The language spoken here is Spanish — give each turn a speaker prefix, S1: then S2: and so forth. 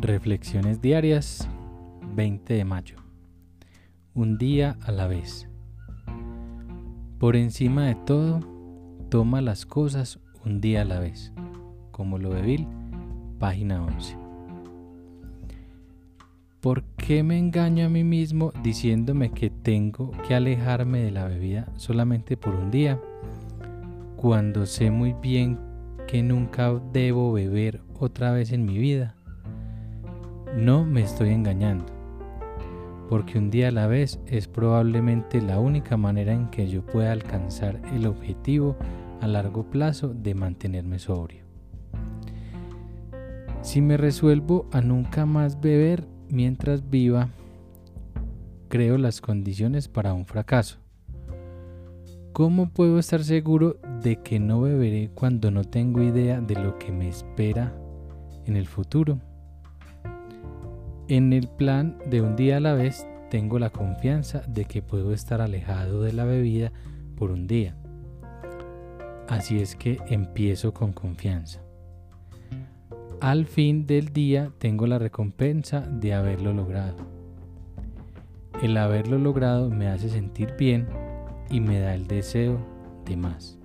S1: Reflexiones diarias 20 de mayo. Un día a la vez. Por encima de todo, toma las cosas un día a la vez. Como lo de Bill, página 11. ¿Por qué me engaño a mí mismo diciéndome que tengo que alejarme de la bebida solamente por un día, cuando sé muy bien que nunca debo beber otra vez en mi vida? No me estoy engañando, porque un día a la vez es probablemente la única manera en que yo pueda alcanzar el objetivo a largo plazo de mantenerme sobrio. Si me resuelvo a nunca más beber mientras viva, creo las condiciones para un fracaso. ¿Cómo puedo estar seguro de que no beberé cuando no tengo idea de lo que me espera en el futuro? En el plan de un día a la vez tengo la confianza de que puedo estar alejado de la bebida por un día. Así es que empiezo con confianza. Al fin del día tengo la recompensa de haberlo logrado. El haberlo logrado me hace sentir bien y me da el deseo de más.